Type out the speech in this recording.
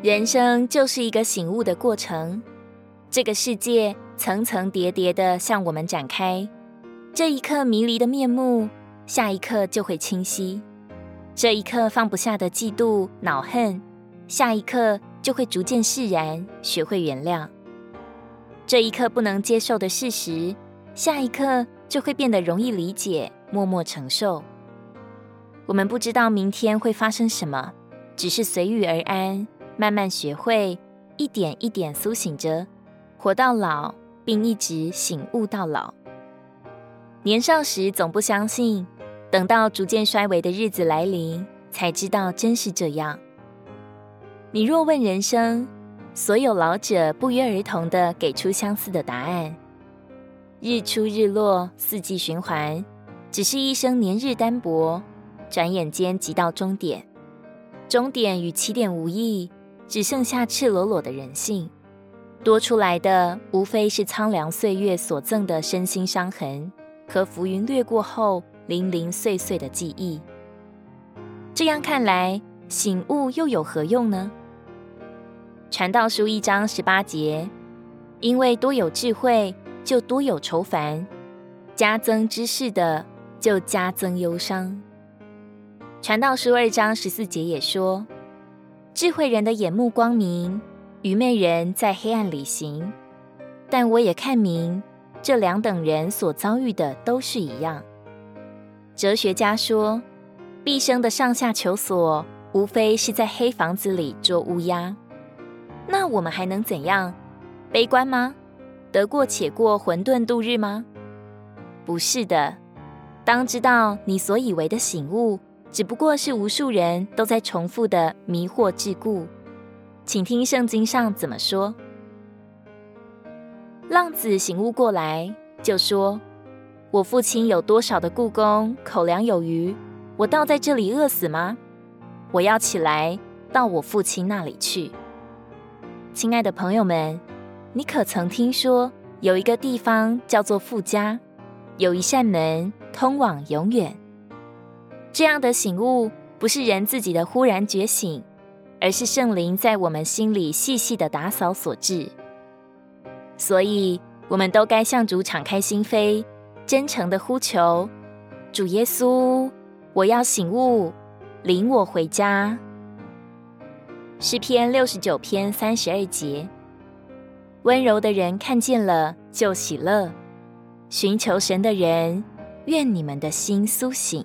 人生就是一个醒悟的过程，这个世界层层叠叠地向我们展开，这一刻迷离的面目，下一刻就会清晰；这一刻放不下的嫉妒、恼恨，下一刻就会逐渐释然，学会原谅；这一刻不能接受的事实，下一刻就会变得容易理解，默默承受。我们不知道明天会发生什么，只是随遇而安。慢慢学会，一点一点苏醒着，活到老，并一直醒悟到老。年少时总不相信，等到逐渐衰微的日子来临，才知道真是这样。你若问人生，所有老者不约而同地给出相似的答案：日出日落，四季循环，只是一生年日单薄，转眼间即到终点。终点与起点无异。只剩下赤裸裸的人性，多出来的无非是苍凉岁月所赠的身心伤痕和浮云掠过后零零碎碎的记忆。这样看来，醒悟又有何用呢？传道书一章十八节，因为多有智慧，就多有愁烦；加增知识的，就加增忧伤。传道书二章十四节也说。智慧人的眼目光明，愚昧人在黑暗里行。但我也看明，这两等人所遭遇的都是一样。哲学家说，毕生的上下求索，无非是在黑房子里捉乌鸦。那我们还能怎样？悲观吗？得过且过，混沌度日吗？不是的，当知道你所以为的醒悟。只不过是无数人都在重复的迷惑桎梏，请听圣经上怎么说。浪子醒悟过来，就说：“我父亲有多少的雇工，口粮有余，我倒在这里饿死吗？我要起来到我父亲那里去。”亲爱的朋友们，你可曾听说有一个地方叫做富家，有一扇门通往永远？这样的醒悟不是人自己的忽然觉醒，而是圣灵在我们心里细细的打扫所致。所以，我们都该向主敞开心扉，真诚的呼求：主耶稣，我要醒悟，领我回家。诗篇六十九篇三十二节：温柔的人看见了就喜乐，寻求神的人，愿你们的心苏醒。